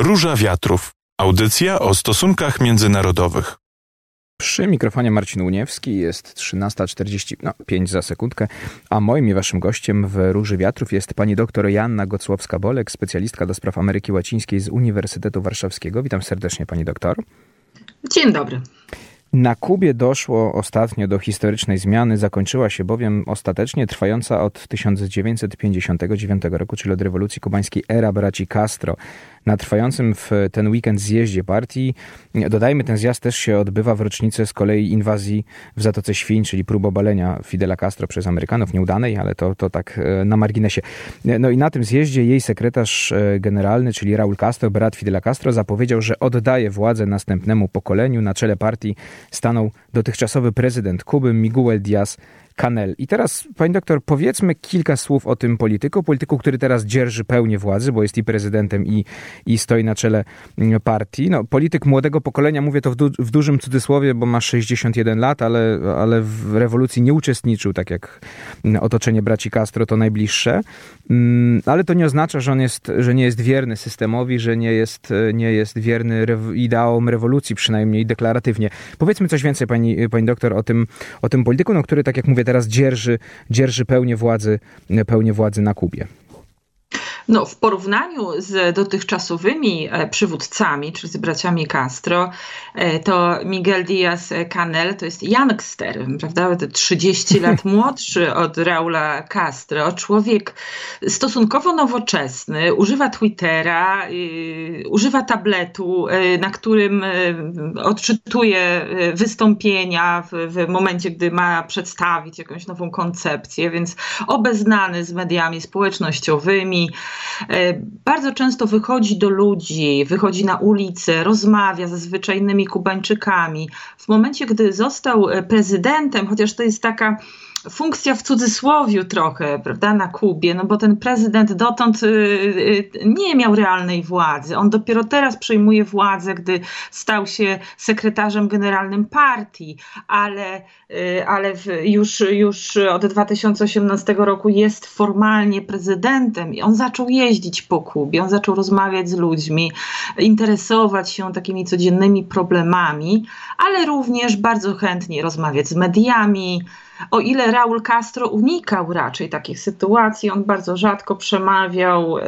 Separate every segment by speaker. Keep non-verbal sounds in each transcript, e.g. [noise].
Speaker 1: Róża Wiatrów. Audycja o stosunkach międzynarodowych.
Speaker 2: Przy mikrofonie Marcin Uniewski jest 13.45 no, za sekundkę, a moim i waszym gościem w Róży Wiatrów jest pani doktor Janna Gocłowska-Bolek, specjalistka do spraw Ameryki Łacińskiej z Uniwersytetu Warszawskiego. Witam serdecznie pani doktor.
Speaker 3: Dzień dobry.
Speaker 2: Na Kubie doszło ostatnio do historycznej zmiany, zakończyła się bowiem ostatecznie trwająca od 1959 roku, czyli od rewolucji kubańskiej era braci Castro na trwającym w ten weekend zjeździe partii. Dodajmy, ten zjazd też się odbywa w rocznicę z kolei inwazji w Zatoce Świń, czyli prób obalenia Fidela Castro przez Amerykanów, nieudanej, ale to, to tak e, na marginesie. No i na tym zjeździe jej sekretarz e, generalny, czyli Raul Castro, brat Fidela Castro, zapowiedział, że oddaje władzę następnemu pokoleniu. Na czele partii stanął dotychczasowy prezydent Kuby Miguel Diaz Kanel. I teraz, pani doktor, powiedzmy kilka słów o tym polityku. Polityku, który teraz dzierży pełnię władzy, bo jest i prezydentem, i, i stoi na czele mm, partii. No, polityk młodego pokolenia, mówię to w, du w dużym cudzysłowie, bo ma 61 lat, ale, ale w rewolucji nie uczestniczył, tak jak mm, otoczenie braci Castro to najbliższe. Mm, ale to nie oznacza, że on jest, że nie jest wierny systemowi, że nie jest, nie jest wierny ideałom rewolucji, przynajmniej deklaratywnie. Powiedzmy coś więcej, pani, pani doktor, o tym, o tym polityku, no, który, tak jak mówię, teraz dzierży, dzierży pełnię władzy, pełnię władzy na Kubie.
Speaker 3: No, w porównaniu z dotychczasowymi e, przywódcami, czyli z braciami Castro, e, to Miguel Díaz-Canel to jest youngster, prawda? 30 [laughs] lat młodszy od Raula Castro. Człowiek stosunkowo nowoczesny, używa Twittera, y, używa tabletu, y, na którym y, odczytuje wystąpienia w, w momencie, gdy ma przedstawić jakąś nową koncepcję, więc obeznany z mediami społecznościowymi, bardzo często wychodzi do ludzi, wychodzi na ulicę, rozmawia ze zwyczajnymi Kubańczykami. W momencie, gdy został e, prezydentem, chociaż to jest taka funkcja w cudzysłowiu trochę, prawda, na Kubie, no bo ten prezydent dotąd y, y, nie miał realnej władzy. On dopiero teraz przejmuje władzę, gdy stał się sekretarzem generalnym partii, ale, y, ale już, już od 2018 roku jest formalnie prezydentem i on zaczął jeździć po Kubie, on zaczął rozmawiać z ludźmi, interesować się takimi codziennymi problemami, ale również bardzo chętnie rozmawiać z mediami, o ile Raul Castro unikał raczej takich sytuacji, on bardzo rzadko przemawiał, yy,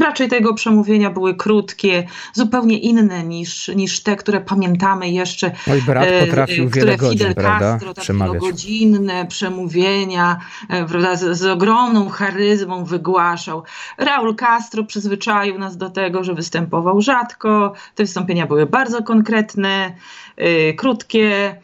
Speaker 3: raczej tego przemówienia były krótkie, zupełnie inne niż, niż te, które pamiętamy jeszcze.
Speaker 2: Oj, brat y, potrafił yy,
Speaker 3: które
Speaker 2: wiele godzin,
Speaker 3: Fidel Castro, takie godzinne przemówienia, yy, prawda, z, z ogromną charyzmą wygłaszał. Raul Castro przyzwyczaił nas do tego, że występował rzadko, te wystąpienia były bardzo konkretne, yy, krótkie,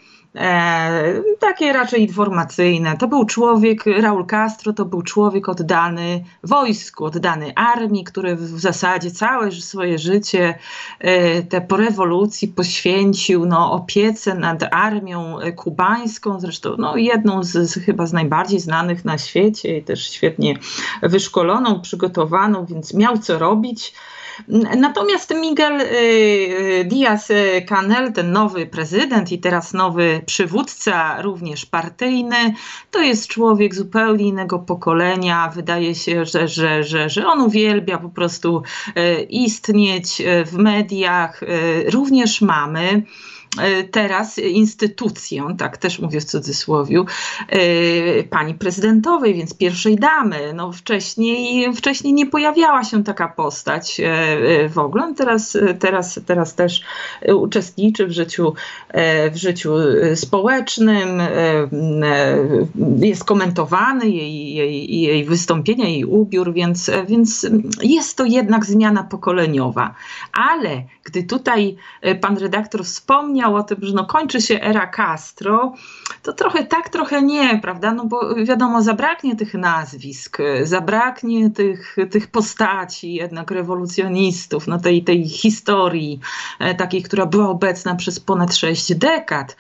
Speaker 3: takie raczej informacyjne. To był człowiek, Raul Castro to był człowiek oddany wojsku, oddany armii, który w zasadzie całe swoje życie e, te po rewolucji poświęcił no, opiece nad armią kubańską, zresztą no, jedną z, z chyba z najbardziej znanych na świecie i też świetnie wyszkoloną, przygotowaną, więc miał co robić. Natomiast Miguel y, y, Díaz-Canel, ten nowy prezydent i teraz nowy przywódca, również partyjny, to jest człowiek zupełnie innego pokolenia. Wydaje się, że, że, że, że on uwielbia po prostu y, istnieć w mediach. Również mamy teraz instytucją, tak też mówię w cudzysłowie, e, pani prezydentowej, więc pierwszej damy. No wcześniej, wcześniej nie pojawiała się taka postać e, w ogóle. Teraz, teraz, teraz też uczestniczy w życiu, w życiu społecznym, jest komentowany jej, jej, jej wystąpienia, jej ubiór, więc, więc jest to jednak zmiana pokoleniowa. Ale gdy tutaj pan redaktor wspomniał, o tym, że no kończy się era Castro, to trochę tak, trochę nie, prawda? No bo wiadomo, zabraknie tych nazwisk, zabraknie tych, tych postaci jednak rewolucjonistów, no tej, tej historii e, takiej, która była obecna przez ponad sześć dekad.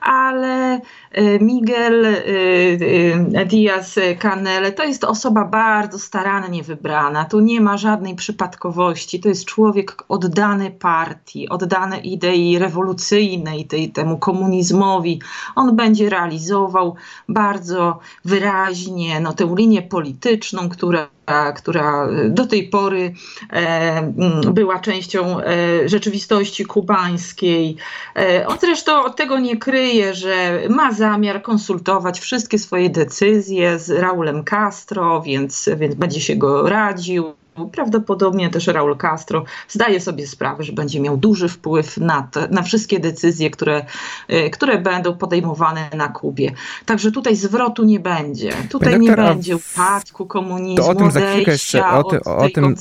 Speaker 3: Ale e, Miguel e, Díaz-Canel to jest osoba bardzo starannie wybrana. Tu nie ma żadnej przypadkowości. To jest człowiek oddany partii, oddany idei rewolucyjnej tej, temu komunizmowi. On będzie realizował bardzo wyraźnie no, tę linię polityczną, która która do tej pory e, była częścią e, rzeczywistości kubańskiej. E, on zresztą tego nie kryje, że ma zamiar konsultować wszystkie swoje decyzje z Raulem Castro, więc, więc będzie się go radził. Prawdopodobnie też Raul Castro zdaje sobie sprawę, że będzie miał duży wpływ na, te, na wszystkie decyzje, które, e, które będą podejmowane na Kubie. Także tutaj zwrotu nie będzie. Tutaj nie będzie upadku komunizmu, to o tym za chwilkę jeszcze, o, ty, o, tym,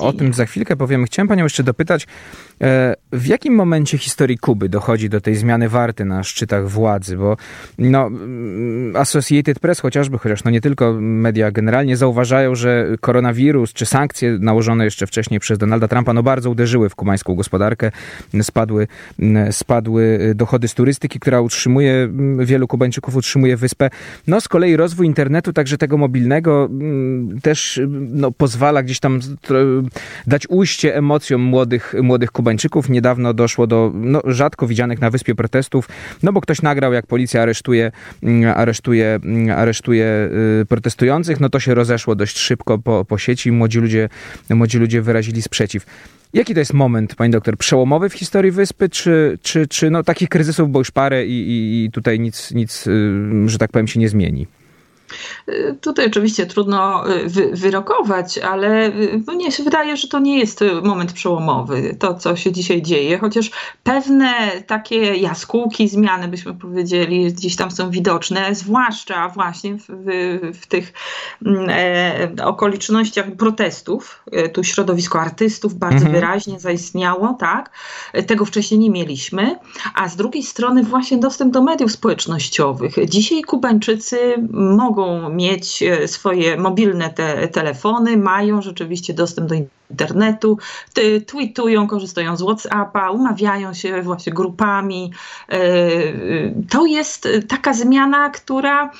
Speaker 2: o tym za chwilkę powiem. Chciałem panią jeszcze dopytać, e, w jakim momencie historii Kuby dochodzi do tej zmiany warty na szczytach władzy? Bo no, mm, Associated Press chociażby, chociaż no nie tylko media generalnie zauważają, że koronawirus czy sankcje sankcje nałożone jeszcze wcześniej przez Donalda Trumpa no bardzo uderzyły w kubańską gospodarkę. Spadły, spadły dochody z turystyki, która utrzymuje, wielu Kubańczyków utrzymuje wyspę. No z kolei rozwój internetu, także tego mobilnego, też no, pozwala gdzieś tam dać ujście emocjom młodych, młodych Kubańczyków. Niedawno doszło do no, rzadko widzianych na wyspie protestów, no bo ktoś nagrał, jak policja aresztuje, aresztuje, aresztuje y, protestujących, no to się rozeszło dość szybko po, po sieci. Młodzi ludzie młodzi ludzie wyrazili sprzeciw. Jaki to jest moment, pani doktor, przełomowy w historii wyspy, czy, czy, czy no, takich kryzysów było już parę i, i, i tutaj nic, nic, y, że tak powiem, się nie zmieni?
Speaker 3: Tutaj oczywiście trudno y, wy, wyrokować, ale y, mnie się wydaje, że to nie jest moment przełomowy, to co się dzisiaj dzieje, chociaż pewne takie jaskółki, zmiany byśmy powiedzieli, gdzieś tam są widoczne, zwłaszcza właśnie w, w, w tych mm, e, okolicznościach protestów. E, tu środowisko artystów bardzo mhm. wyraźnie zaistniało, tak? Tego wcześniej nie mieliśmy, a z drugiej strony właśnie dostęp do mediów społecznościowych. Dzisiaj Kubańczycy mogą mieć e, swoje mobilne te, telefony, mają rzeczywiście dostęp do internetu, tweetują, korzystają z WhatsAppa, umawiają się właśnie grupami. E, to jest taka zmiana, która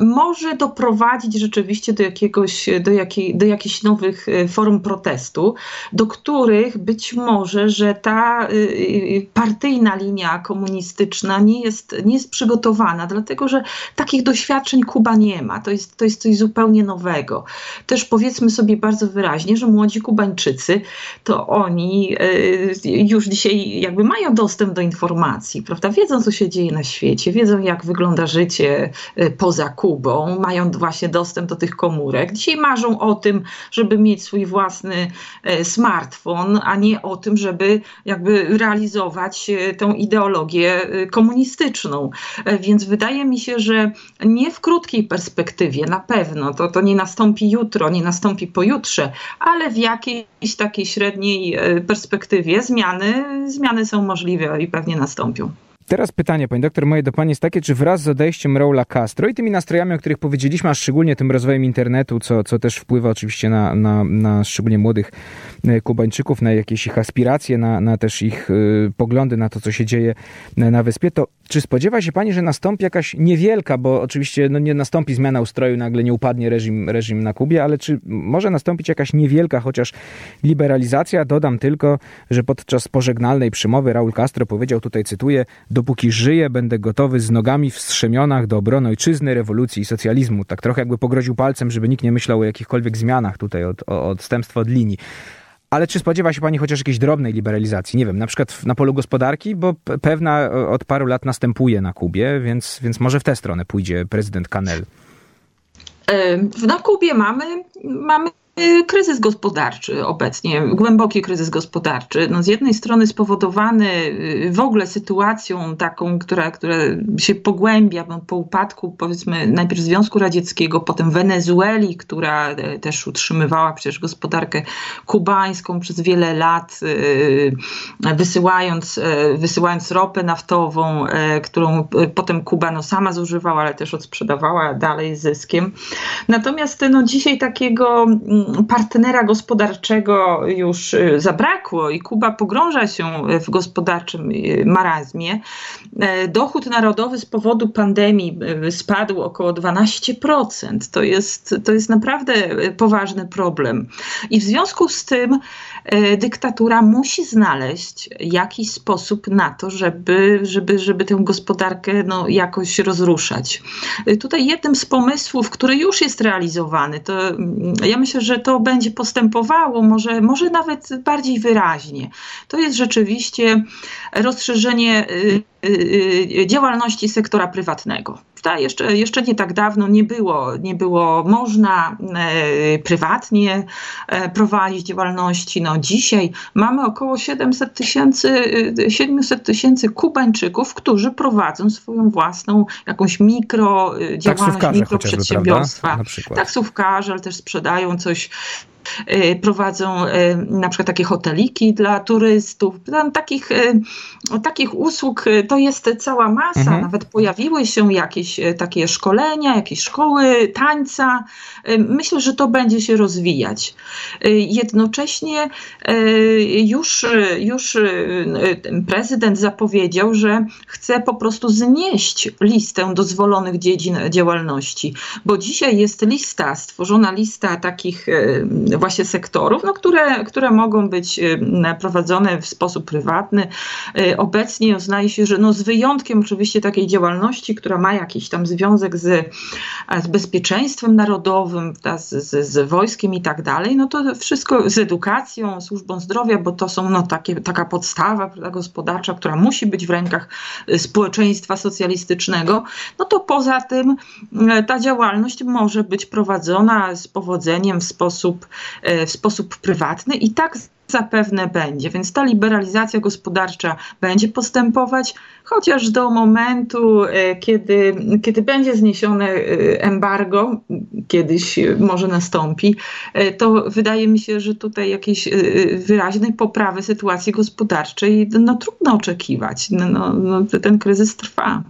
Speaker 3: może doprowadzić rzeczywiście do, jakiegoś, do, jakiej, do jakichś nowych e, form protestu, do których być może, że ta e, e, partyjna linia komunistyczna nie jest, nie jest przygotowana, dlatego że takich doświadczeń Kuba nie ma. To jest, to jest coś zupełnie nowego. Też powiedzmy sobie bardzo wyraźnie, że młodzi Kubańczycy, to oni już dzisiaj jakby mają dostęp do informacji, prawda? Wiedzą, co się dzieje na świecie, wiedzą, jak wygląda życie poza Kubą, mają właśnie dostęp do tych komórek. Dzisiaj marzą o tym, żeby mieć swój własny e, smartfon, a nie o tym, żeby jakby realizować tę ideologię komunistyczną. Więc wydaje mi się, że nie w krótkiej perspektywie, na pewno, to, to nie nastąpi jutro, nie nastąpi pojutrze, ale w jakiejś takiej średniej perspektywie zmiany, zmiany są możliwe i pewnie nastąpią.
Speaker 2: Teraz pytanie, pani doktor, moje do pani jest takie, czy wraz z odejściem Raula Castro i tymi nastrojami, o których powiedzieliśmy, a szczególnie tym rozwojem internetu, co, co też wpływa oczywiście na, na, na szczególnie młodych e, Kubańczyków, na jakieś ich aspiracje, na, na też ich y, poglądy na to, co się dzieje na, na wyspie, to czy spodziewa się pani, że nastąpi jakaś niewielka, bo oczywiście no, nie nastąpi zmiana ustroju, nagle nie upadnie reżim, reżim na Kubie, ale czy może nastąpić jakaś niewielka, chociaż liberalizacja? Dodam tylko, że podczas pożegnalnej przymowy Raul Castro powiedział, tutaj cytuję, dopóki żyję, będę gotowy z nogami w strzemionach do obrony ojczyzny, rewolucji i socjalizmu. Tak trochę jakby pogroził palcem, żeby nikt nie myślał o jakichkolwiek zmianach tutaj, od, o odstępstwo od linii. Ale czy spodziewa się Pani chociaż jakiejś drobnej liberalizacji? Nie wiem, na przykład na polu gospodarki, bo pewna od paru lat następuje na Kubie, więc, więc może w tę stronę pójdzie prezydent Canel.
Speaker 3: Na Kubie mamy, mamy kryzys gospodarczy obecnie, głęboki kryzys gospodarczy. No z jednej strony spowodowany y, w ogóle sytuacją taką, która, która się pogłębia po upadku powiedzmy najpierw Związku Radzieckiego, potem Wenezueli, która e, też utrzymywała przecież gospodarkę kubańską przez wiele lat, y, wysyłając, e, wysyłając ropę naftową, e, którą potem Kuba no, sama zużywała, ale też odsprzedawała dalej zyskiem. Natomiast no, dzisiaj takiego partnera gospodarczego już zabrakło i Kuba pogrąża się w gospodarczym marazmie. Dochód narodowy z powodu pandemii spadł około 12%. To jest, to jest naprawdę poważny problem. I w związku z tym dyktatura musi znaleźć jakiś sposób na to, żeby, żeby, żeby tę gospodarkę no, jakoś rozruszać. Tutaj jednym z pomysłów, który już jest realizowany, to mm, ja myślę, że to będzie postępowało, może, może nawet bardziej wyraźnie. To jest rzeczywiście rozszerzenie y, działalności sektora prywatnego. Jeszcze, jeszcze nie tak dawno nie było, nie było można e, prywatnie e, prowadzić działalności. No dzisiaj mamy około 700 tysięcy 700 tysięcy Kubańczyków, którzy prowadzą swoją własną jakąś mikro działalność, mikroprzedsiębiorstwa. Taksówkarze, ale też sprzedają coś Y, prowadzą y, na przykład takie hoteliki dla turystów. Tam takich, y, takich usług to jest cała masa. Mhm. Nawet pojawiły się jakieś takie szkolenia, jakieś szkoły tańca. Myślę, że to będzie się rozwijać. Jednocześnie już, już prezydent zapowiedział, że chce po prostu znieść listę dozwolonych dziedzin działalności, bo dzisiaj jest lista, stworzona lista takich właśnie sektorów, no, które, które mogą być y, prowadzone w sposób prywatny. Y, obecnie uznaje się, że no z wyjątkiem oczywiście takiej działalności, która ma jakiś tam związek z, z bezpieczeństwem narodowym, z, z, z wojskiem i tak dalej, no to wszystko z edukacją, służbą zdrowia, bo to są no, takie, taka podstawa prawda, gospodarcza, która musi być w rękach y, społeczeństwa socjalistycznego, no to poza tym ta działalność może być prowadzona z powodzeniem w sposób w sposób prywatny i tak zapewne będzie. Więc ta liberalizacja gospodarcza będzie postępować, chociaż do momentu, e, kiedy, kiedy będzie zniesione e, embargo, kiedyś może nastąpi, to wydaje mi się, że tutaj jakiejś wyraźnej poprawy sytuacji gospodarczej no, trudno oczekiwać. No, no, no ten kryzys trwa.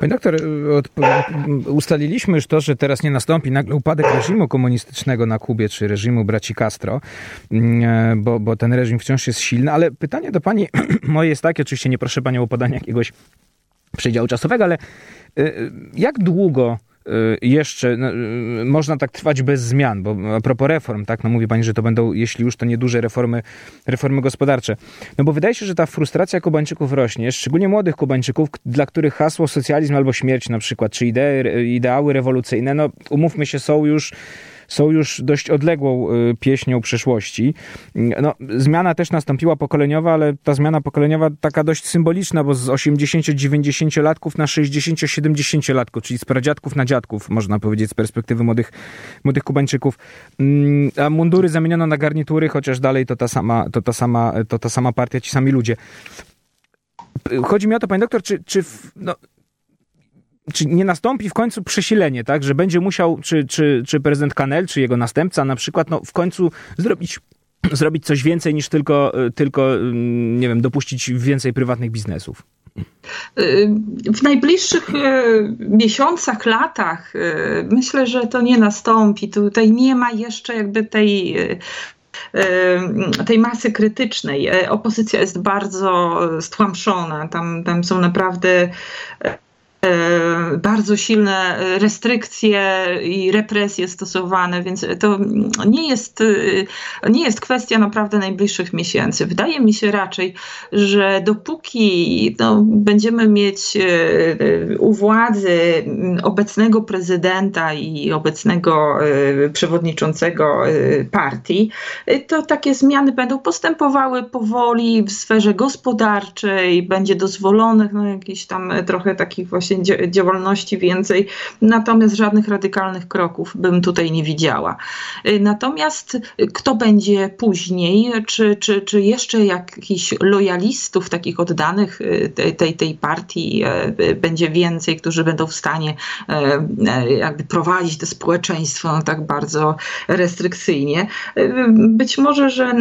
Speaker 2: Panie doktor, ustaliliśmy już to, że teraz nie nastąpi nagle upadek reżimu komunistycznego na Kubie, czy reżimu braci Castro, mm, e, bo, bo ten reżim wciąż jest silny, ale pytanie do pani [clears throat] moje jest takie, oczywiście nie proszę panią o podanie jakiegoś przedziału czasowego, ale e, jak długo Y, jeszcze no, y, można tak trwać bez zmian, bo a propos reform, tak, no mówi pani, że to będą, jeśli już to nieduże reformy, reformy gospodarcze. No bo wydaje się, że ta frustracja Kubańczyków rośnie, szczególnie młodych Kubańczyków, dla których hasło socjalizm albo śmierć na przykład, czy idee, ideały rewolucyjne, no umówmy się, są już są już dość odległą y, pieśnią przeszłości. No, zmiana też nastąpiła pokoleniowa, ale ta zmiana pokoleniowa taka dość symboliczna, bo z 80-90 latków na 60-70 latków, czyli z pradziadków na dziadków, można powiedzieć, z perspektywy młodych, młodych Kubańczyków. Mm, a mundury zamieniono na garnitury, chociaż dalej to ta sama, to ta sama, to ta sama partia, ci sami ludzie. Chodzi mi o to, panie doktor, czy, czy no, czy nie nastąpi w końcu przesilenie, tak, że będzie musiał, czy, czy, czy prezydent Kanel, czy jego następca na przykład, no w końcu zrobić [clears throat] zrobić coś więcej niż tylko, tylko, mm, nie wiem, dopuścić więcej prywatnych biznesów?
Speaker 3: W najbliższych e, miesiącach, latach e, myślę, że to nie nastąpi. Tutaj nie ma jeszcze jakby tej e, tej masy krytycznej. Opozycja jest bardzo stłamszona. Tam, tam są naprawdę bardzo silne restrykcje i represje stosowane, więc to nie jest, e, nie jest kwestia naprawdę najbliższych miesięcy. Wydaje mi się raczej, że dopóki no, będziemy mieć e, u władzy obecnego prezydenta i obecnego przewodniczącego partii, to takie zmiany będą postępowały powoli w sferze gospodarczej, będzie dozwolonych no, jakichś tam trochę takich właśnie właśnie działalności więcej, natomiast żadnych radykalnych kroków bym tutaj nie widziała. Y, natomiast kto będzie później, czy, czy, czy jeszcze jakichś lojalistów takich oddanych y, tej, tej, tej partii y, będzie więcej, którzy będą w stanie jakby prowadzić to społeczeństwo no, tak bardzo restrykcyjnie. Być może, że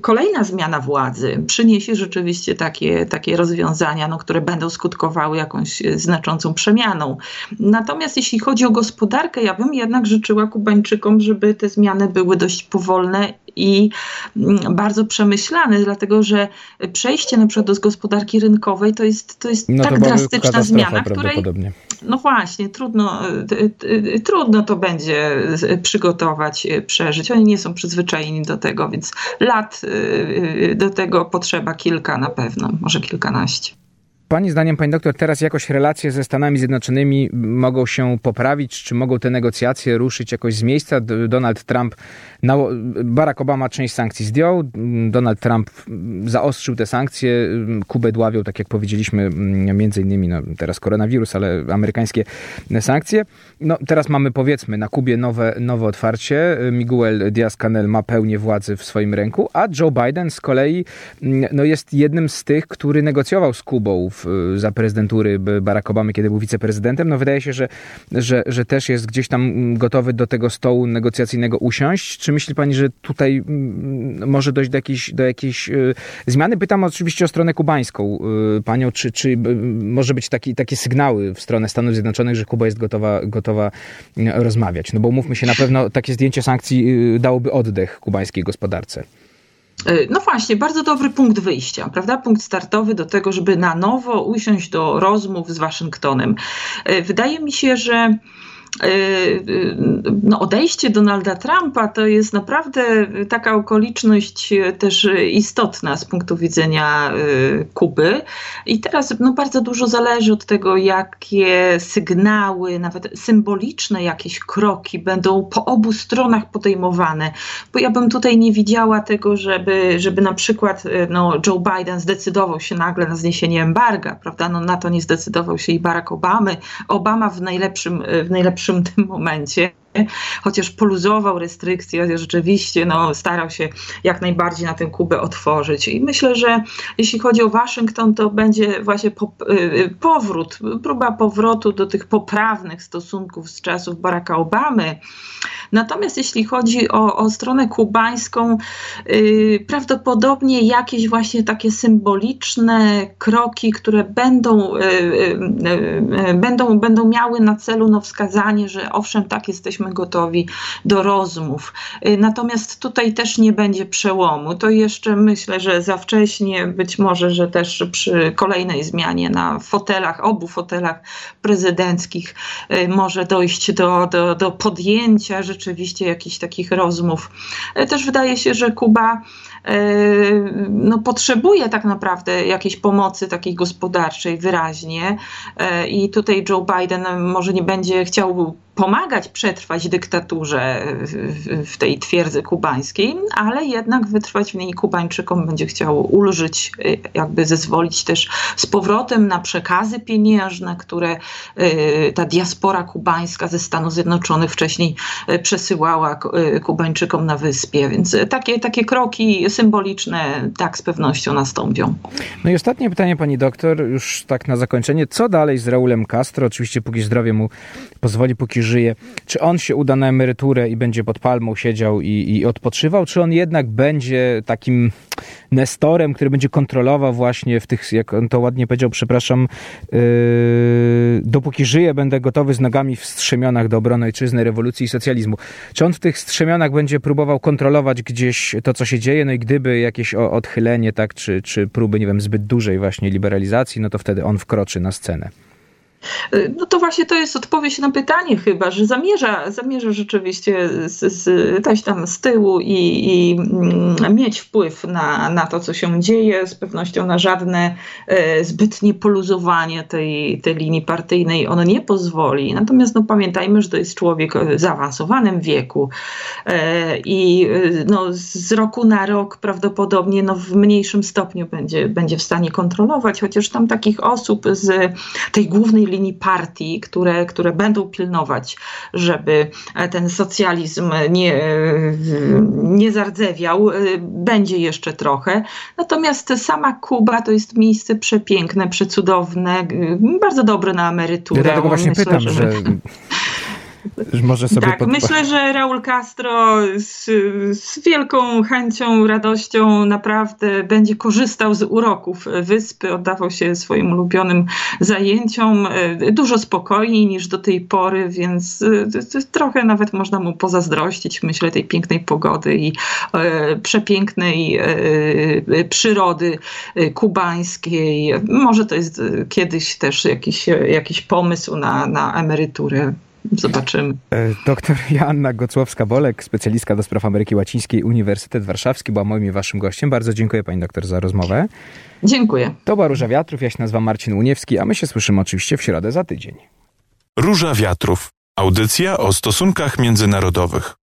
Speaker 3: kolejna zmiana władzy przyniesie rzeczywiście takie, takie rozwiązania, no, które będą skutkowały jakąś znaczącą przemianą. Natomiast jeśli chodzi o gospodarkę, ja bym jednak życzyła Kubańczykom, żeby te zmiany były dość powolne i mm, bardzo przemyślane, dlatego że przejście na przykład do gospodarki rynkowej to jest, to jest no to tak drastyczna zmiana, której no właśnie, trudno, trudno to będzie przygotować, przeżyć. Oni nie są przyzwyczajeni do tego, więc lat y, do tego potrzeba kilka na pewno, może kilkanaście.
Speaker 2: Pani zdaniem, pani doktor, teraz jakoś relacje ze Stanami Zjednoczonymi mogą się poprawić? Czy mogą te negocjacje ruszyć jakoś z miejsca? Donald Trump, Barack Obama część sankcji zdjął, Donald Trump zaostrzył te sankcje, Kubę dławią, tak jak powiedzieliśmy, między innymi no, teraz koronawirus, ale amerykańskie sankcje. No teraz mamy powiedzmy na Kubie nowe, nowe otwarcie. Miguel Diaz-Canel ma pełnię władzy w swoim ręku, a Joe Biden z kolei no, jest jednym z tych, który negocjował z Kubą Y, za prezydentury Barack Obamy, kiedy był wiceprezydentem, no wydaje się, że, że, że też jest gdzieś tam gotowy do tego stołu negocjacyjnego usiąść. Czy myśli pani, że tutaj mm, może dojść do jakiejś, do jakiejś y, zmiany? Pytam oczywiście o stronę kubańską y, panią, czy, czy może być taki, takie sygnały w stronę Stanów Zjednoczonych, że Kuba jest gotowa, gotowa rozmawiać? No bo mówmy się, na pewno takie zdjęcie sankcji dałoby oddech kubańskiej gospodarce.
Speaker 3: E, no właśnie, bardzo dobry punkt wyjścia, prawda? Punkt startowy do tego, żeby na nowo usiąść do rozmów z Waszyngtonem. E, wydaje mi się, że no odejście Donalda Trumpa to jest naprawdę taka okoliczność też istotna z punktu widzenia Kuby. I teraz no, bardzo dużo zależy od tego, jakie sygnały, nawet symboliczne jakieś kroki będą po obu stronach podejmowane. Bo ja bym tutaj nie widziała tego, żeby, żeby na przykład no, Joe Biden zdecydował się nagle na zniesienie embarga, prawda? No, na to nie zdecydował się i Barack Obamy. Obama w najlepszym, w najlepszym najlepszym tym momencie chociaż poluzował restrykcje, rzeczywiście no, starał się jak najbardziej na tę Kubę otworzyć. I myślę, że jeśli chodzi o Waszyngton, to będzie właśnie po, y, powrót, próba powrotu do tych poprawnych stosunków z czasów Baracka Obamy. Natomiast jeśli chodzi o, o stronę kubańską, yy, prawdopodobnie jakieś właśnie takie symboliczne kroki, które będą, yy, yy, będą, będą miały na celu no, wskazanie, że owszem, tak jesteśmy jesteśmy gotowi do rozmów. Y, natomiast tutaj też nie będzie przełomu. To jeszcze myślę, że za wcześnie, być może, że też przy kolejnej zmianie na fotelach, obu fotelach prezydenckich y, może dojść do, do, do podjęcia rzeczywiście jakichś takich rozmów. Y, też wydaje się, że Kuba no, potrzebuje tak naprawdę jakiejś pomocy takiej gospodarczej wyraźnie i tutaj Joe Biden może nie będzie chciał pomagać przetrwać dyktaturze w tej twierdzy kubańskiej, ale jednak wytrwać w niej Kubańczykom będzie chciał ulżyć, y, jakby zezwolić też z powrotem na przekazy pieniężne, które ta diaspora kubańska ze Stanów Zjednoczonych wcześniej przesyłała Kubańczykom na wyspie. Więc takie, takie kroki symboliczne tak z pewnością nastąpią.
Speaker 2: No i ostatnie pytanie pani doktor, już tak na zakończenie. Co dalej z Raulem Castro? Oczywiście póki zdrowie mu pozwoli, póki żyje. Czy on się uda na emeryturę i będzie pod palmą siedział i, i odpoczywał, czy on jednak będzie takim nestorem, który będzie kontrolował właśnie w tych, jak on to ładnie powiedział, przepraszam, yy, dopóki żyję, będę gotowy z nogami w strzemionach do obrony ojczyzny, rewolucji i socjalizmu. Czy on w tych strzemionach będzie próbował kontrolować gdzieś to, co się dzieje, no i gdyby jakieś odchylenie, tak, czy, czy próby, nie wiem, zbyt dużej właśnie liberalizacji, no to wtedy on wkroczy na scenę.
Speaker 3: No to właśnie to jest odpowiedź na pytanie chyba, że zamierza, zamierza rzeczywiście z, z, tam z tyłu i, i mm, mieć wpływ na, na to, co się dzieje. Z pewnością na żadne e, zbytnie poluzowanie tej, tej linii partyjnej ono nie pozwoli. Natomiast no, pamiętajmy, że to jest człowiek w zaawansowanym wieku e, i e, no, z roku na rok prawdopodobnie no, w mniejszym stopniu będzie, będzie w stanie kontrolować, chociaż tam takich osób z tej głównej linii partii, które, które będą pilnować, żeby ten socjalizm nie, nie zardzewiał. Będzie jeszcze trochę. Natomiast sama Kuba to jest miejsce przepiękne, przecudowne, bardzo dobre na emeryturę.
Speaker 2: Ja dlatego właśnie Myślę, pytam, że... że [laughs] Może sobie
Speaker 3: tak, myślę, że Raul Castro z, z, wielką chęcią, radością naprawdę będzie korzystał z uroków wyspy, oddawał się swoim ulubionym zajęciom e, dużo spokojniej niż do tej pory, więc e, trochę nawet można mu pozazdrościć, myślę, tej pięknej pogody i e, przepięknej e, przyrody kubańskiej. Może to jest kiedyś też jakiś, jakiś pomysł na, na emeryturę. Zobaczymy.
Speaker 2: E, doktor [laughs] Joanna Gocłowska-Bolek, specjalistka do spraw Ameryki Łacińskiej, Uniwersytet Warszawski, była moim i waszym gościem. Bardzo dziękuję pani doktor za rozmowę.
Speaker 3: Dziękuję.
Speaker 2: To była Róża Wiatrów, ja się nazywam Marcin Uniewski, a my się słyszymy oczywiście w środę za tydzień.
Speaker 1: Róża Wiatrów. Audycja o stosunkach międzynarodowych.